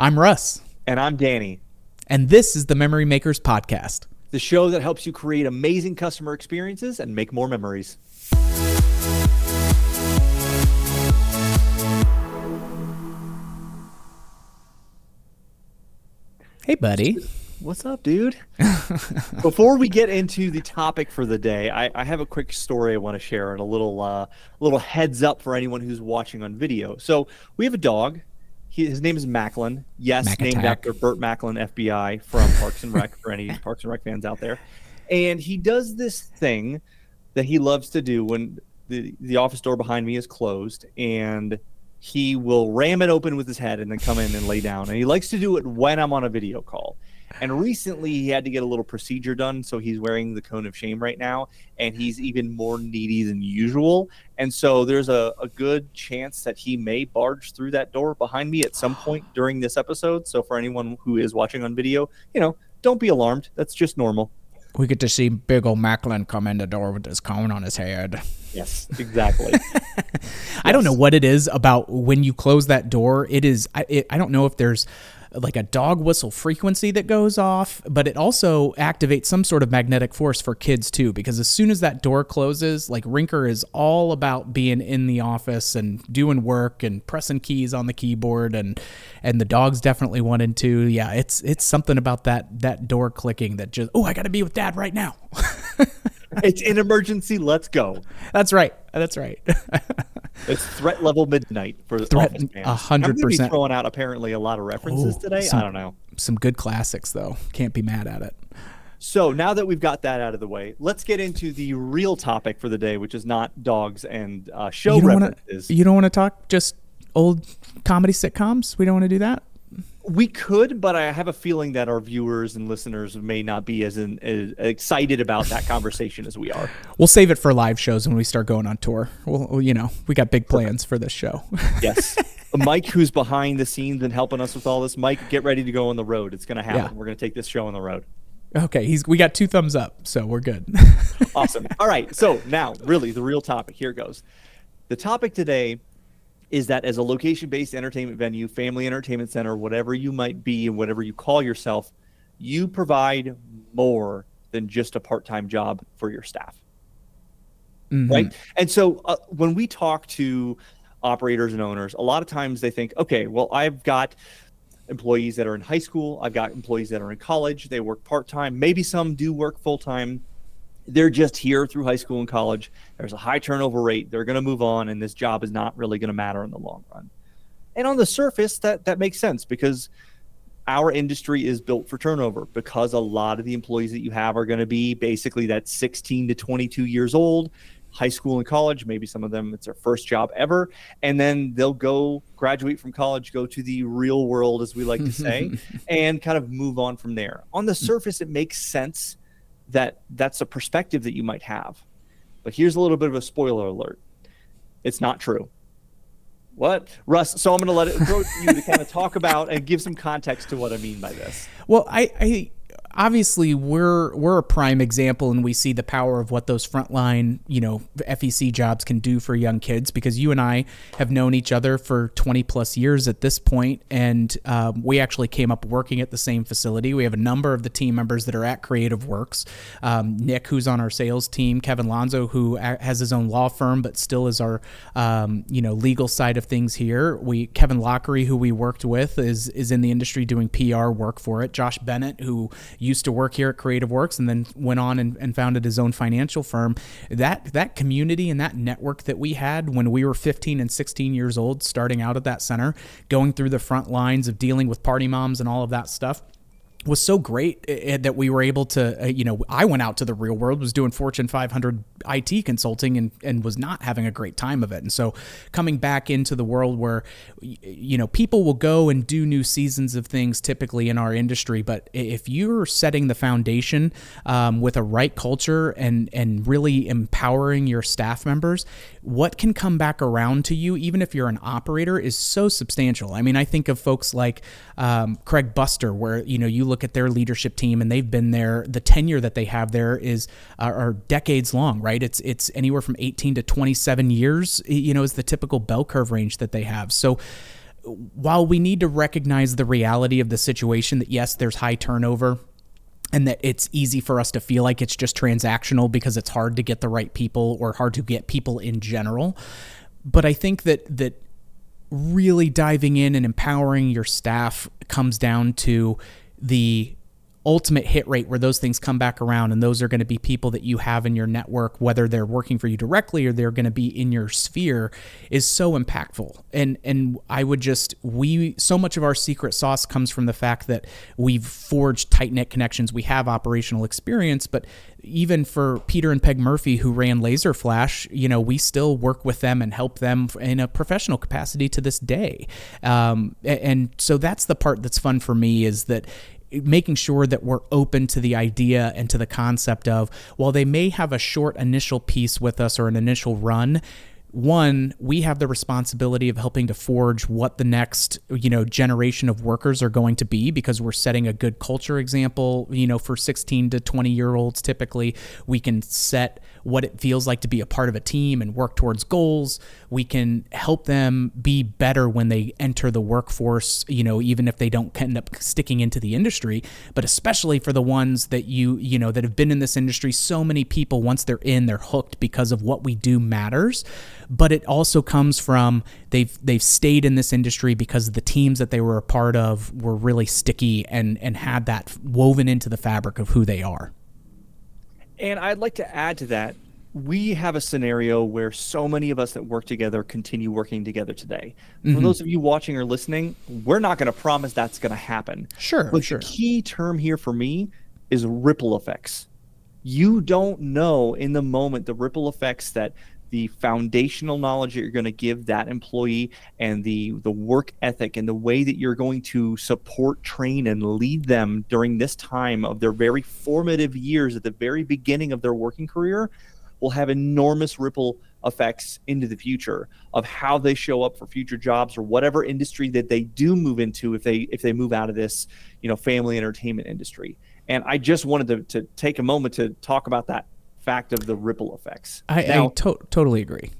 I'm Russ. And I'm Danny. And this is the Memory Makers Podcast, the show that helps you create amazing customer experiences and make more memories. Hey, buddy. What's up, dude? Before we get into the topic for the day, I, I have a quick story I want to share and a little uh, little heads up for anyone who's watching on video. So we have a dog. He, his name is Macklin. Yes, Mac named attack. after Burt Macklin, FBI from Parks and Rec. for any Parks and Rec fans out there, and he does this thing that he loves to do when the the office door behind me is closed and he will ram it open with his head and then come in and lay down. And he likes to do it when I'm on a video call. And recently he had to get a little procedure done. So he's wearing the cone of shame right now. And he's even more needy than usual. And so there's a, a good chance that he may barge through that door behind me at some point during this episode. So for anyone who is watching on video, you know, don't be alarmed. That's just normal. We get to see big old Macklin come in the door with his cone on his head. Yes, exactly. I don't know what it is about when you close that door. It is, I, it, I don't know if there's like a dog whistle frequency that goes off, but it also activates some sort of magnetic force for kids too. Because as soon as that door closes, like Rinker is all about being in the office and doing work and pressing keys on the keyboard, and and the dogs definitely wanted to. Yeah, it's it's something about that that door clicking that just oh I got to be with Dad right now. it's an emergency. Let's go. That's right. That's right. It's threat level midnight for the Threat- a hundred I'm gonna be percent. throwing out apparently a lot of references Oh, today. some- I don't know. Some good classics though. Can't be mad at it. So now that we've got that out of the way, let's get into the real topic for the day, which is not dogs and uh, show you don't references. want to. You don't want to talk just old comedy sitcoms. We don't want to do that. We could, but I have a feeling that our viewers and listeners may not be as, in, as excited about that conversation as we are. We'll save it for live shows when we start going on tour. We'll, you know, we got big plans for this show. Yes. Mike, who's behind the scenes and helping us with all this, Mike, get ready to go on the road. It's going to happen. Yeah. We're going to take this show on the road. okay, he's we got two thumbs up, so we're good. awesome. All right. So now, really, the real topic. Here goes. The topic today is that as a location based entertainment venue, family entertainment center, whatever you might be and whatever you call yourself, you provide more than just a part time job for your staff. Mhm. Right. And so uh, when we talk to operators and owners, a lot of times they think, okay, well, I've got employees that are in high school, I've got employees that are in college, they work part time, maybe some do work full time. They're just here through high school and college. There's a high turnover rate. They're going to move on, and this job is not really going to matter in the long run. And on the surface, that that makes sense because our industry is built for turnover because a lot of the employees that you have are going to be basically that 16 to 22 years old high school and college maybe some of them it's their first job ever and then they'll go graduate from college go to the real world as we like to say and kind of move on from there on the surface it makes sense that that's a perspective that you might have. But here's a little bit of a spoiler alert. It's not true. What? Russ so i'm going to let it throw to you to kind of talk about and give some context to what i mean by this. Well, I, I obviously we're we're a prime example, and we see the power of what those frontline, you know, FEC jobs can do for young kids. Because you and I have known each other for 20 plus years at this point, and um, we actually came up working at the same facility. We have a number of the team members that are at Creative Works. Um, Nick, who's on our sales team, Kevin Lonzo, who has his own law firm, but still is our, um, you know, legal side of things here. We Kevin Lockery, who we worked with, is is in the industry doing PR work for it. Josh Bennett, who used to work here at Creative Works and then went on and, and founded his own financial firm. That that community and that network that we had when we were 15 and 16 years old, starting out at that center, going through the front lines of dealing with party moms and all of that stuff was so great uh, that we were able to, uh, you know, I went out to the real world, was doing Fortune 500 IT consulting and, and was not having a great time of it. And so coming back into the world where, you know, people will go and do new seasons of things typically in our industry. But if you're setting the foundation um, with a right culture and, and really empowering your staff members, what can come back around to you, even if you're an operator, is so substantial. I mean, I think of folks like um, Craig Buster, where you know you look at their leadership team and they've been there. The tenure that they have there is are, are decades long, right? It's it's anywhere from 18 to 27 years. You know, is the typical bell curve range that they have. So while we need to recognize the reality of the situation that yes, there's high turnover and that it's easy for us to feel like it's just transactional because it's hard to get the right people or hard to get people in general. But I think that that really diving in and empowering your staff comes down to the ultimate hit rate where those things come back around and those are going to be people that you have in your network whether they're working for you directly or they're going to be in your sphere is so impactful. And and I would just we so much of our secret sauce comes from the fact that we've forged tight knit connections. We have operational experience but even for Peter and Peg Murphy who ran Laser Flash you know we still work with them and help them in a professional capacity to this day. Um, and so that's the part that's fun for me is that making sure that we're open to the idea and to the concept of while they may have a short initial piece with us or an initial run one we have the responsibility of helping to forge what the next you know generation of workers are going to be because we're setting a good culture example. You know for 16 to 20 year olds typically we can set what it feels like to be a part of a team and work towards goals. We can help them be better when they enter the workforce you know even if they don't end up sticking into the industry. But especially for the ones that you you know that have been in this industry so many people once they're in they're hooked because of what we do matters but it also comes from they've they've stayed in this industry because the teams that they were a part of were really sticky and and had that woven into the fabric of who they are. And I'd like to add to that we have a scenario where so many of us that work together continue working together today. Mm-hmm. For those of you watching or listening, we're not going to promise that's going to happen. Sure. But sure. the key term here for me is ripple effects. You don't know in the moment the ripple effects that the foundational knowledge that you're going to give that employee and the the work ethic and the way that you're going to support train and lead them during this time of their very formative years at the very beginning of their working career will have enormous ripple effects into the future of how they show up for future jobs or whatever industry that they do move into if they if they move out of this you know family entertainment industry. And i just wanted to, to take a moment to talk about that fact of the ripple effects. I, now, I to- totally agree.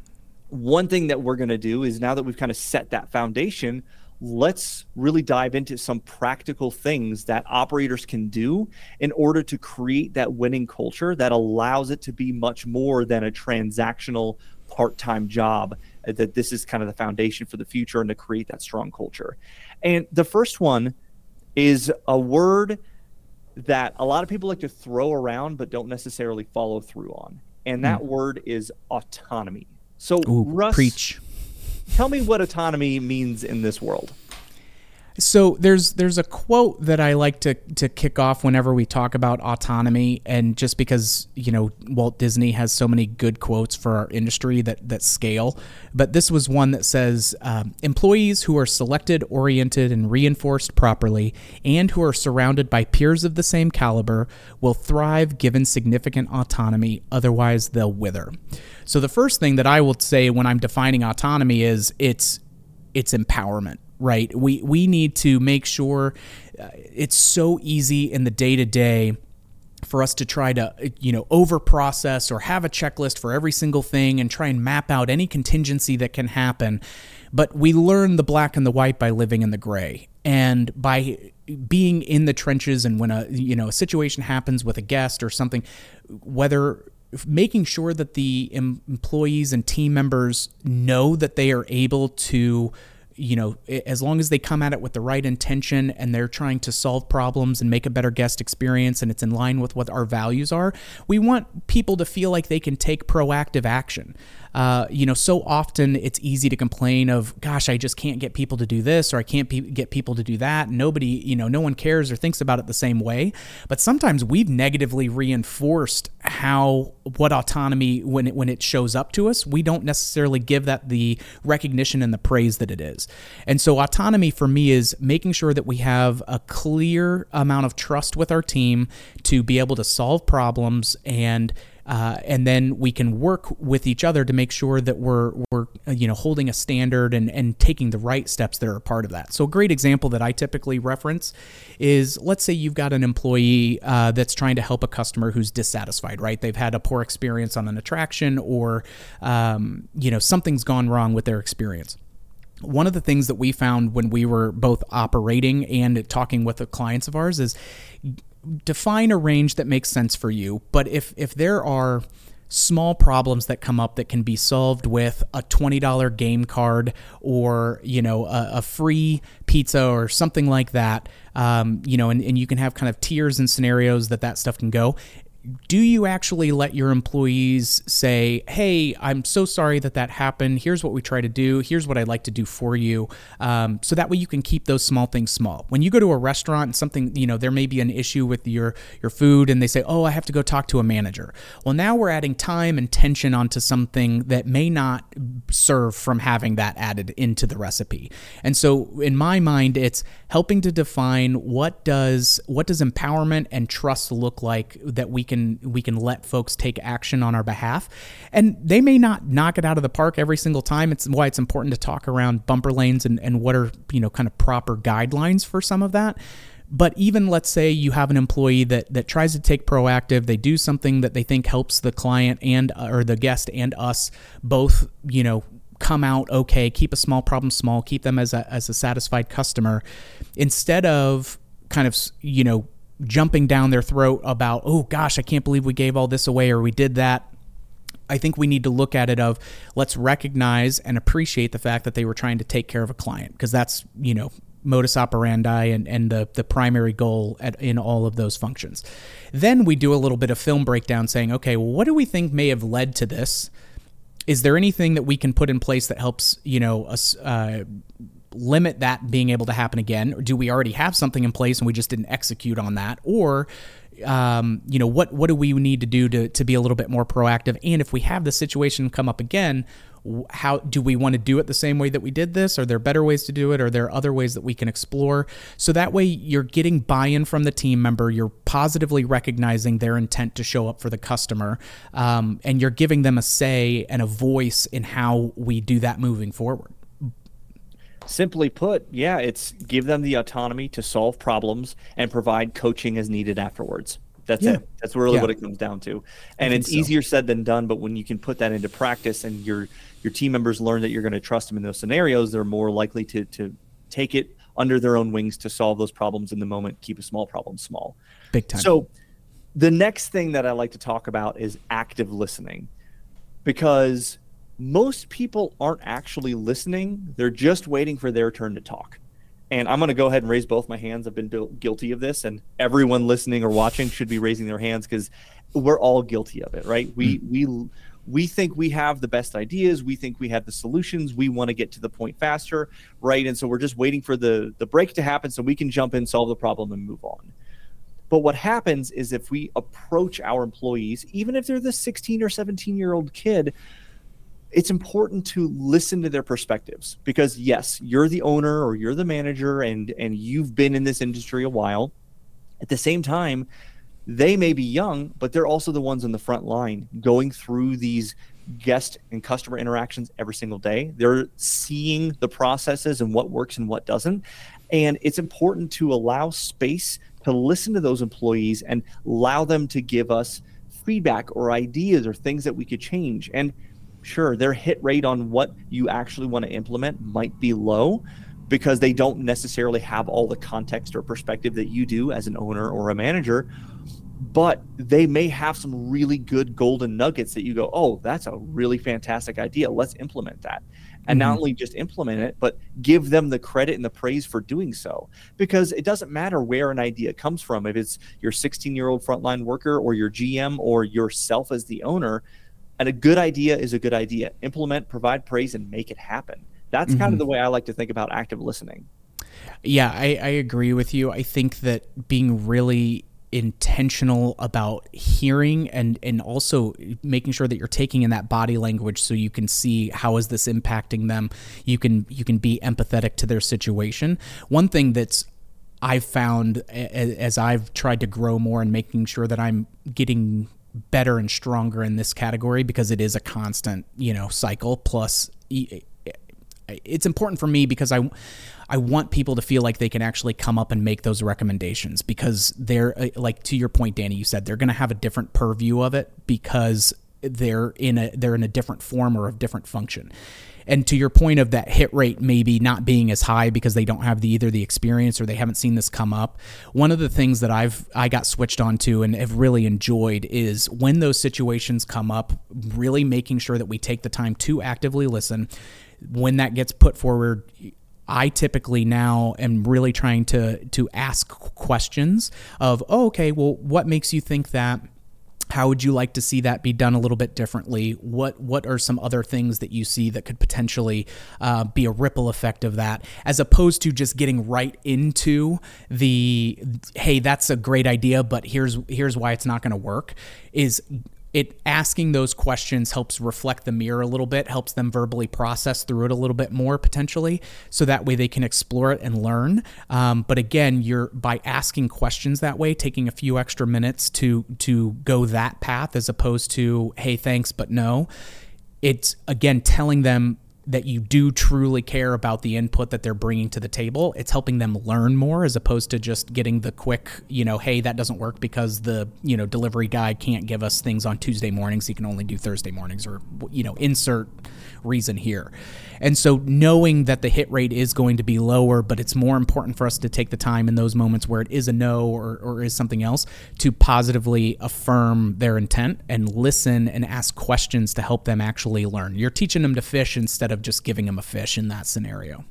One thing that we're going to do is now that we've kind of set that foundation, let's really dive into some practical things that operators can do in order to create that winning culture that allows it to be much more than a transactional part-time job uh, that this is kind of the foundation for the future and to create that strong culture and the first one is a word that a lot of people like to throw around but don't necessarily follow through on. And that mm. word is autonomy. So, Ooh, Russ, preach. Tell me what autonomy means in this world. So there's there's a quote that I like to to kick off whenever we talk about autonomy, and just because you know Walt Disney has so many good quotes for our industry that that scale, but this was one that says um, employees who are selected, oriented, and reinforced properly, and who are surrounded by peers of the same caliber, will thrive given significant autonomy. Otherwise, they'll wither. So the first thing that I will say when I'm defining autonomy is it's it's empowerment right? We we need to make sure uh, it's so easy in the day to day for us to try to you know over process or have a checklist for every single thing and try and map out any contingency that can happen but we learn the black and the white by living in the gray and by being in the trenches and when a you know a situation happens with a guest or something whether making sure that the employees and team members know that they are able to you know, as long as they come at it with the right intention and they're trying to solve problems and make a better guest experience and it's in line with what our values are, we want people to feel like they can take proactive action. Uh, you know, so often it's easy to complain of, gosh, I just can't get people to do this or I can't be, get people to do that. Nobody, you know, no one cares or thinks about it the same way. But sometimes we've negatively reinforced how what autonomy when it when it shows up to us, we don't necessarily give that the recognition and the praise that it is. And so autonomy for me is making sure that we have a clear amount of trust with our team to be able to solve problems and uh, and then we can work with each other to make sure that we're we're uh, you know holding a standard and and taking the right steps that are a part of that. So a great example that I typically reference is let's say you've got an employee uh, that's trying to help a customer who's dissatisfied, right? They've had a poor experience on an attraction or um, you know something's gone wrong with their experience one of the things that we found when we were both operating and talking with the clients of ours is define a range that makes sense for you. But if if there are small problems that come up that can be solved with a $20 game card or you know a, a free pizza or something like that um, you know and, and you can have kind of tiers and scenarios that that stuff can go do you actually let your employees say, "Hey, I'm so sorry that that happened. Here's what we try to do. Here's what I'd like to do for you," um, so that way you can keep those small things small. When you go to a restaurant and something, you know, there may be an issue with your your food, and they say, "Oh, I have to go talk to a manager." Well, now we're adding time and tension onto something that may not serve from having that added into the recipe. And so, in my mind, it's helping to define what does what does empowerment and trust look like that we can we can let folks take action on our behalf. And they may not knock it out of the park every single time. It's why it's important to talk around bumper lanes and, and what are, you know, kind of proper guidelines for some of that. But even let's say you have an employee that that tries to take proactive, they do something that they think helps the client and uh, or the guest and us both, you know, come out okay, keep a small problem small, keep them as a as a satisfied customer instead of kind of, you know, jumping down their throat about, oh gosh, I can't believe we gave all this away or we did that. I think we need to look at it of let's recognize and appreciate the fact that they were trying to take care of a client because that's, you know, modus operandi and, and the, the primary goal at, in all of those functions. Then we do a little bit of film breakdown saying, okay, well, what do we think may have led to this? Is there anything that we can put in place that helps, you know, us, uh, limit that being able to happen again? Or do we already have something in place and we just didn't execute on that? Or um, you know what what do we need to do to, to be a little bit more proactive? And if we have the situation come up again how do we want to do it the same way that we did this? Are there better ways to do it? Are there other ways that we can explore? So that way you're getting buy-in from the team member you're positively recognizing their intent to show up for the customer um, and you're giving them a say and a voice in how we do that moving forward Simply put, yeah, it's give them the autonomy to solve problems and provide coaching as needed afterwards. That's yeah. it. That's really yeah. what it comes down to. And it's so. easier said than done, but when you can put that into practice and your your team members learn that you're going to trust them in those scenarios, they're more likely to to take it under their own wings to solve those problems in the moment, keep a small problem small. Big time. So the next thing that I like to talk about is active listening. Because most people aren't actually listening. They're just waiting for their turn to talk. And I'm going to go ahead and raise both my hands. I've been guilty of this, and everyone listening or watching should be raising their hands because we're all guilty of it, right? We mm. we we think we have the best ideas, we think we have the solutions, we want to get to the point faster, right? And so we're just waiting for the the break to happen so we can jump in, solve the problem, and move on. But what happens is if we approach our employees, even if they're the 16 or 17 year old kid, it's important to listen to their perspectives because yes you're the owner or you're the manager and and you've been in this industry a while. At the same time they may be young but they're also the ones on the front line going through these guest and customer interactions every single day. They're seeing the processes and what works and what doesn't. And it's important to allow space to listen to those employees and allow them to give us feedback or ideas or things that we could change. And sure their hit rate on what you actually want to implement might be low because they don't necessarily have all the context or perspective that you do as an owner or a manager but they may have some really good golden nuggets that you go oh that's a really fantastic idea. Let's implement that. And mm-hmm. not only just implement it but give them the credit and the praise for doing so. Because it doesn't matter where an idea comes from if it's your 16 year old frontline worker or your gm or yourself as the owner and a good idea is a good idea. Implement, provide praise, and make it happen. That's mm-hmm. kind of the way I like to think about active listening. Yeah, I, I agree with you. I think that being really intentional about hearing and and also making sure that you're taking in that body language so you can see how is this impacting them you can you can be empathetic to their situation one thing that's I've found as I've tried to grow more and making sure that I'm getting better and stronger in this category because it is a constant, you know, cycle. Plus, it's important for me because I, I want people to feel like they can actually come up and make those recommendations because they're uh, like to your point, Danny. You said they're going to have a different purview of it because they're in a they're in a different form or a different function. And to your point of that hit rate maybe not being as high because they don't have the either the experience or they haven't seen this come up one of the things that i've i got switched on to and have really enjoyed is when those situations come up really making sure that we take the time to actively listen when that gets put forward I typically now am really trying to to ask questions of, oh, okay, well, what makes you think that? How would you like to see that be done a little bit differently? What what are some other things that you see that could potentially uh, be a ripple effect of that, as opposed to just getting right into the hey, that's a great idea, but here's here's why it's not going to work. Is it asking those questions helps reflect the mirror a little bit helps them verbally process through it a little bit more potentially so that way they can explore it and learn. Um, but again you're by asking questions that way taking a few extra minutes to to go that path as opposed to hey thanks but no it's again telling them that you do truly care about the input that they're bringing to the table. It's helping them learn more as opposed to just getting the quick, you know, hey, that doesn't work because the, you know, delivery guy can't give us things on Tuesday mornings. He can only do Thursday mornings or, you know, insert reason here. And so knowing that the hit rate is going to be lower, but it's more important for us to take the time in those moments where it is a no or, or is something else to positively affirm their intent and listen and ask questions to help them actually learn. You're teaching them to fish instead of just giving them a fish in that scenario.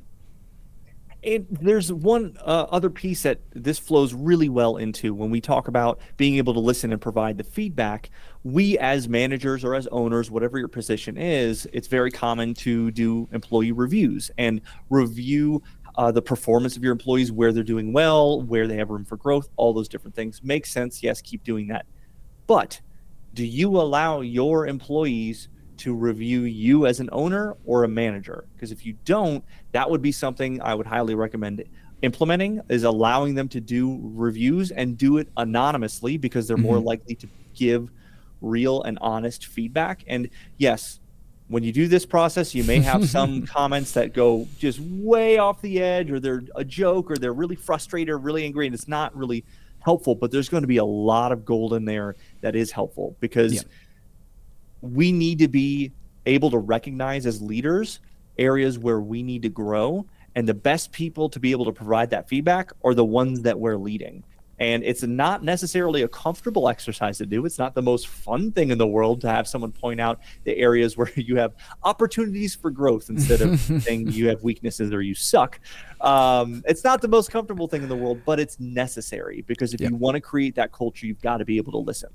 And there's one uh, other piece that this flows really well into when we talk about being able to listen and provide the feedback. We, as managers or as owners, whatever your position is, it's very common to do employee reviews and review uh, the performance of your employees, where they're doing well, where they have room for growth, all those different things. Makes sense. Yes, keep doing that. But do you allow your employees to review you as an owner or a manager. Because if you don't, that would be something I would highly recommend implementing is allowing them to do reviews and do it anonymously because they're mm-hmm. more likely to give real and honest feedback. And yes, when you do this process, you may have some comments that go just way off the edge or they're a joke or they're really frustrated or really angry and it's not really helpful, but there's going to be a lot of gold in there that is helpful because yeah we need to be able to recognize as leaders areas where we need to grow. And the best people to be able to provide that feedback are the ones that we're leading and it's not necessarily a comfortable exercise to do. It's not the most fun thing in the world to have someone point out the areas where you have opportunities for growth instead of saying you have weaknesses or you suck. Um, it's not the most comfortable thing in the world, but it's necessary because if you want to create that culture, you've got to be able to listen.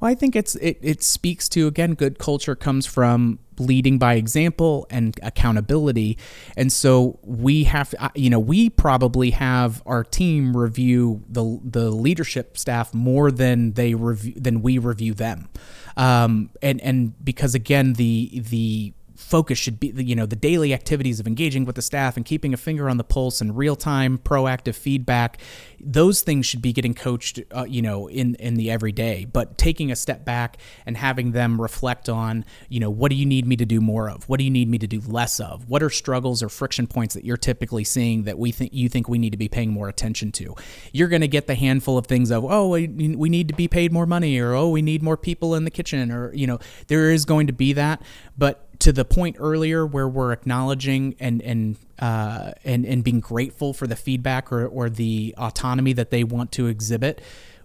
Well, I think it's it, it speaks to again, good culture comes from leading by example and accountability. And so we have, you know, we probably have our team review the the leadership staff more than they review than we review them. Um, and and because again, the the focus should be you know the daily activities of engaging with the staff and keeping a finger on the pulse and real-time proactive feedback those things should be getting coached uh, you know in in the everyday. But taking a step back and having them reflect on you know what do you need me to do more of? What do you need me to do less of? What are struggles or friction points that you're typically seeing that we think you think we need to be paying more attention to? You're going to get the handful of things of oh we, we need to be paid more money or oh we need more people in the kitchen or you know there is going to be that. But to the point earlier where we're acknowledging and and uh, and and being grateful for the feedback or, or the autonomy that they want to exhibit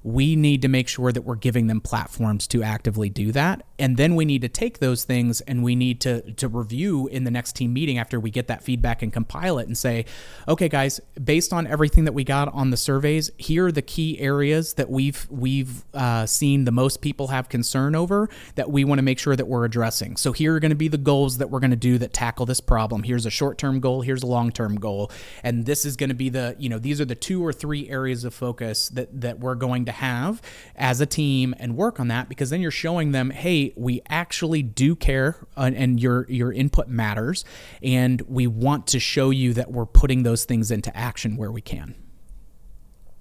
we need to make sure that we're giving them platforms to actively do that. And then we need to take those things and we need to to review in the next team meeting after we get that feedback and compile it and say okay guys based on everything that we got on the surveys here are the key areas that we've we've uh, seen the most people have concern over that we want to make sure that we're addressing. So here are going to be the goals that we're going to do that tackle this problem. Here's a short-term goal here's a long-term goal. And this is going to be the you know these are the two or three areas of focus that that we're going to have as a team and work on that because then you're showing them, hey, we actually do care and, and your your input matters, and we want to show you that we're putting those things into action where we can.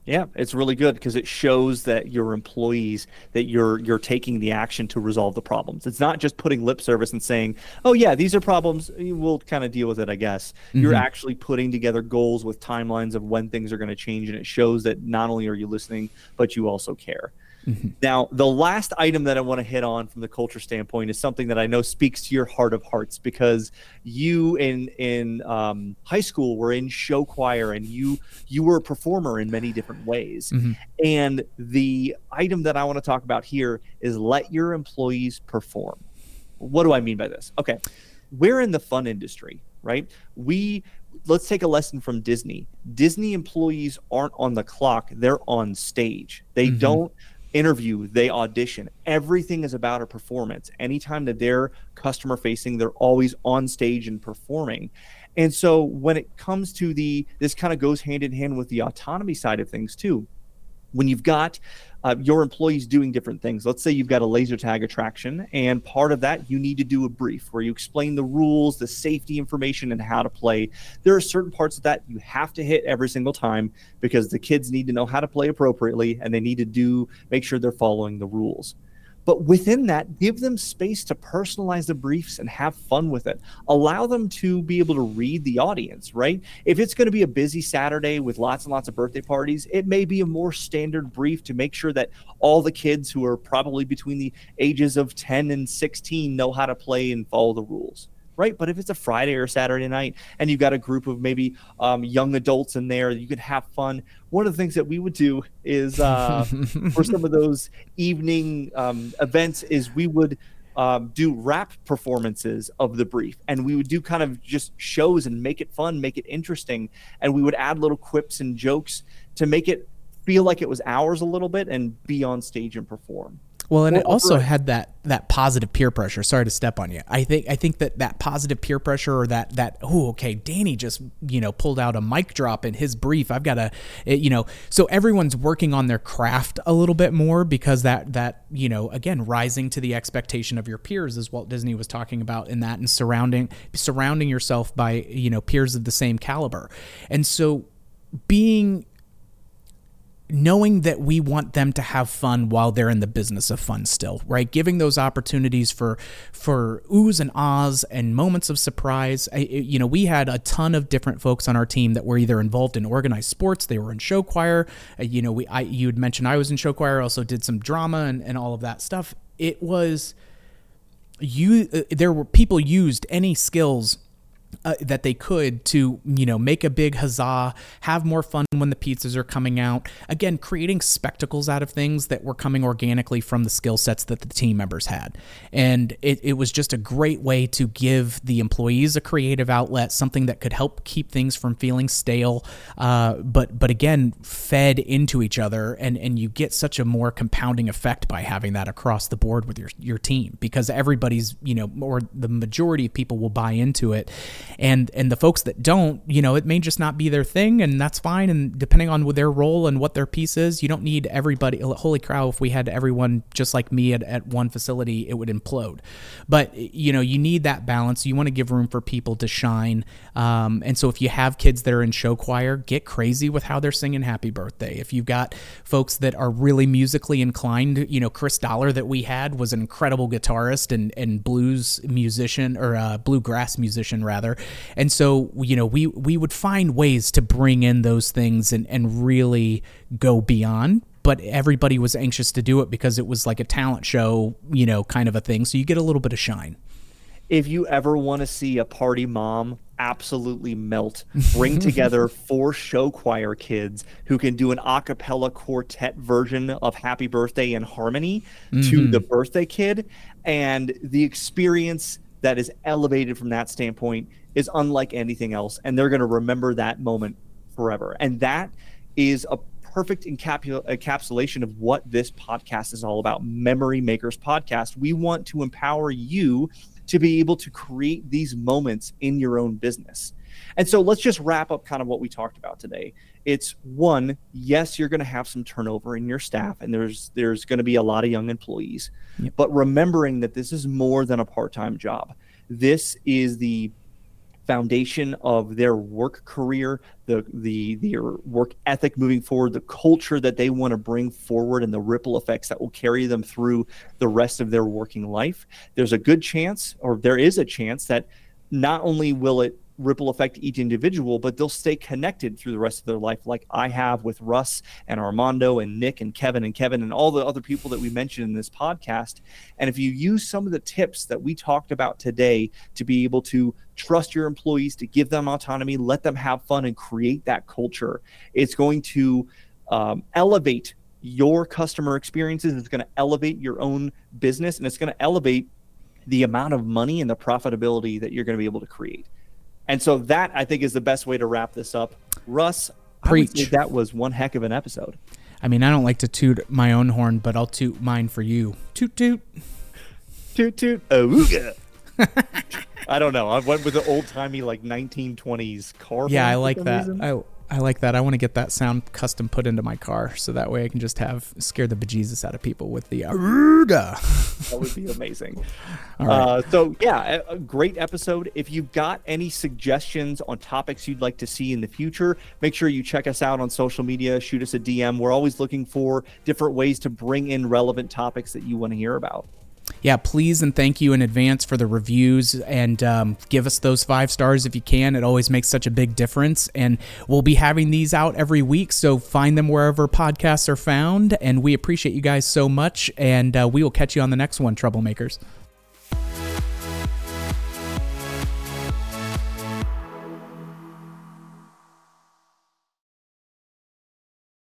Yeah, it's really good because it shows that your employees that you're you're taking the action to resolve the problems. It's not just putting lip service and saying, "Oh yeah, these are problems. We'll kind of deal with it, I guess." Mm-hmm. You're actually putting together goals with timelines of when things are going to change, and it shows that not only are you listening, but you also care. Mm-hmm. Now, the last item that I want to hit on from the culture standpoint is something that I know speaks to your heart of hearts because you in in um, high school were in show choir and you you were a performer in many different ways. Mm-hmm. And the item that I want to talk about here is let your employees perform. What do I mean by this? Okay, we're in the fun industry, right? We let's take a lesson from Disney. Disney employees aren't on the clock, they're on stage. They mm-hmm. don't interview, they audition. Everything is about a performance. Anytime that they're customer facing, they're always on stage and performing. And so when it comes to the, this kind of goes hand in hand with the autonomy side of things too. When you've got uh, your employees doing different things. Let's say you've got a laser tag attraction, and part of that you need to do a brief where you explain the rules, the safety information, and how to play. There are certain parts of that you have to hit every single time because the kids need to know how to play appropriately and they need to do make sure they're following the rules. But within that, give them space to personalize the briefs and have fun with it. Allow them to be able to read the audience, right? If it's going to be a busy Saturday with lots and lots of birthday parties, it may be a more standard brief to make sure that all the kids who are probably between the ages of 10 and 16 know how to play and follow the rules right? But if it's a Friday or Saturday night and you've got a group of maybe um, young adults in there, you could have fun. One of the things that we would do is uh, for some of those evening um, events is we would um, do rap performances of the brief and we would do kind of just shows and make it fun, make it interesting. And we would add little quips and jokes to make it feel like it was ours a little bit and be on stage and perform. Well, and it also had that that positive peer pressure. Sorry to step on you. I think I think that that positive peer pressure or that that oh okay, Danny just you know pulled out a mic drop in his brief. I've got to you know so everyone's working on their craft a little bit more because that that you know again rising to the expectation of your peers is Walt Disney was talking about in that and surrounding surrounding yourself by you know peers of the same caliber. And so being knowing that we want them to have fun while they're in the business of fun still right? Giving those opportunities for for oohs and ahs and moments of surprise. I, you know we had a ton of different folks on our team that were either involved in organized sports they were in show choir. Uh, you know we I you had mentioned I was in show choir also did some drama and, and all of that stuff. It was you uh, there were people used any skills uh, that they could to you know make a big huzzah have more fun when the pizzas are coming out. Again creating spectacles out of things that were coming organically from the skill sets that the team members had. And it, it was just a great way to give the employees a creative outlet something that could help keep things from feeling stale uh, but but again fed into each other. And and you get such a more compounding effect by having that across the board with your your team because everybody's you know or the majority of people will buy into it and and the folks that don't you know it may just not be their thing and that's fine. And depending on their role and what their piece is you don't need everybody holy cow if we had everyone just like me at, at one facility it would implode. But you know you need that balance. You want to give room for people to shine. Um, and so if you have kids that are in show choir get crazy with how they're singing happy birthday. If you've got folks that are really musically inclined you know chris dollar that we had was an incredible guitarist and, and blues musician or uh, bluegrass musician rather and so, you know, we we would find ways to bring in those things and and really go beyond but everybody was anxious to do it because it was like a talent show, you know, kind of a thing. So you get a little bit of shine. If you ever want to see a party mom absolutely melt, bring together four show choir kids who can do an a cappella quartet version of Happy Birthday in harmony mm-hmm. to the birthday kid. And the experience that is elevated from that standpoint is unlike anything else. And they're going to remember that moment forever. And that is a perfect encapsulation of what this podcast is all about Memory Makers Podcast. We want to empower you to be able to create these moments in your own business. And so let's just wrap up kind of what we talked about today. It's one, yes, you're going to have some turnover in your staff and there's there's going to be a lot of young employees. Yep. But remembering that this is more than a part-time job. This is the foundation of their work career, the the their work ethic moving forward, the culture that they want to bring forward, and the ripple effects that will carry them through the rest of their working life. There's a good chance, or there is a chance that not only will it ripple affect each individual, but they'll stay connected through the rest of their life, like I have with Russ and Armando and Nick and Kevin and Kevin and all the other people that we mentioned in this podcast. And if you use some of the tips that we talked about today to be able to trust your employees, to give them autonomy, let them have fun, and create that culture, it's going to um, elevate your customer experiences. It's going to elevate your own business and it's going to elevate the amount of money and the profitability that you're going to be able to create. And so that I think is the best way to wrap this up. Russ, Preach. that was one heck of an episode. I mean, I don't like to toot my own horn, but I'll toot mine for you. Toot toot. Toot toot. Ooga. I don't know. I went with the old timey like 1920s car. Yeah, I like that. I I like that. I want to get that sound custom put into my car, so that way I can just have scare the bejesus out of people with the Aruda. that would be amazing. uh, so yeah, a, a, great episode. If you've got any suggestions on topics you'd like to see in the future, make sure you check us out on social media. Shoot us a DM. We're always looking for different ways to bring in relevant topics that you want to hear about yeah, please and thank you in advance for the reviews and um, give us those five stars if you can. It always makes such a big difference. And we'll be having these out every week. So find them wherever podcasts are found. And we appreciate you guys so much. And uh, we will catch you on the next one, Troublemakers.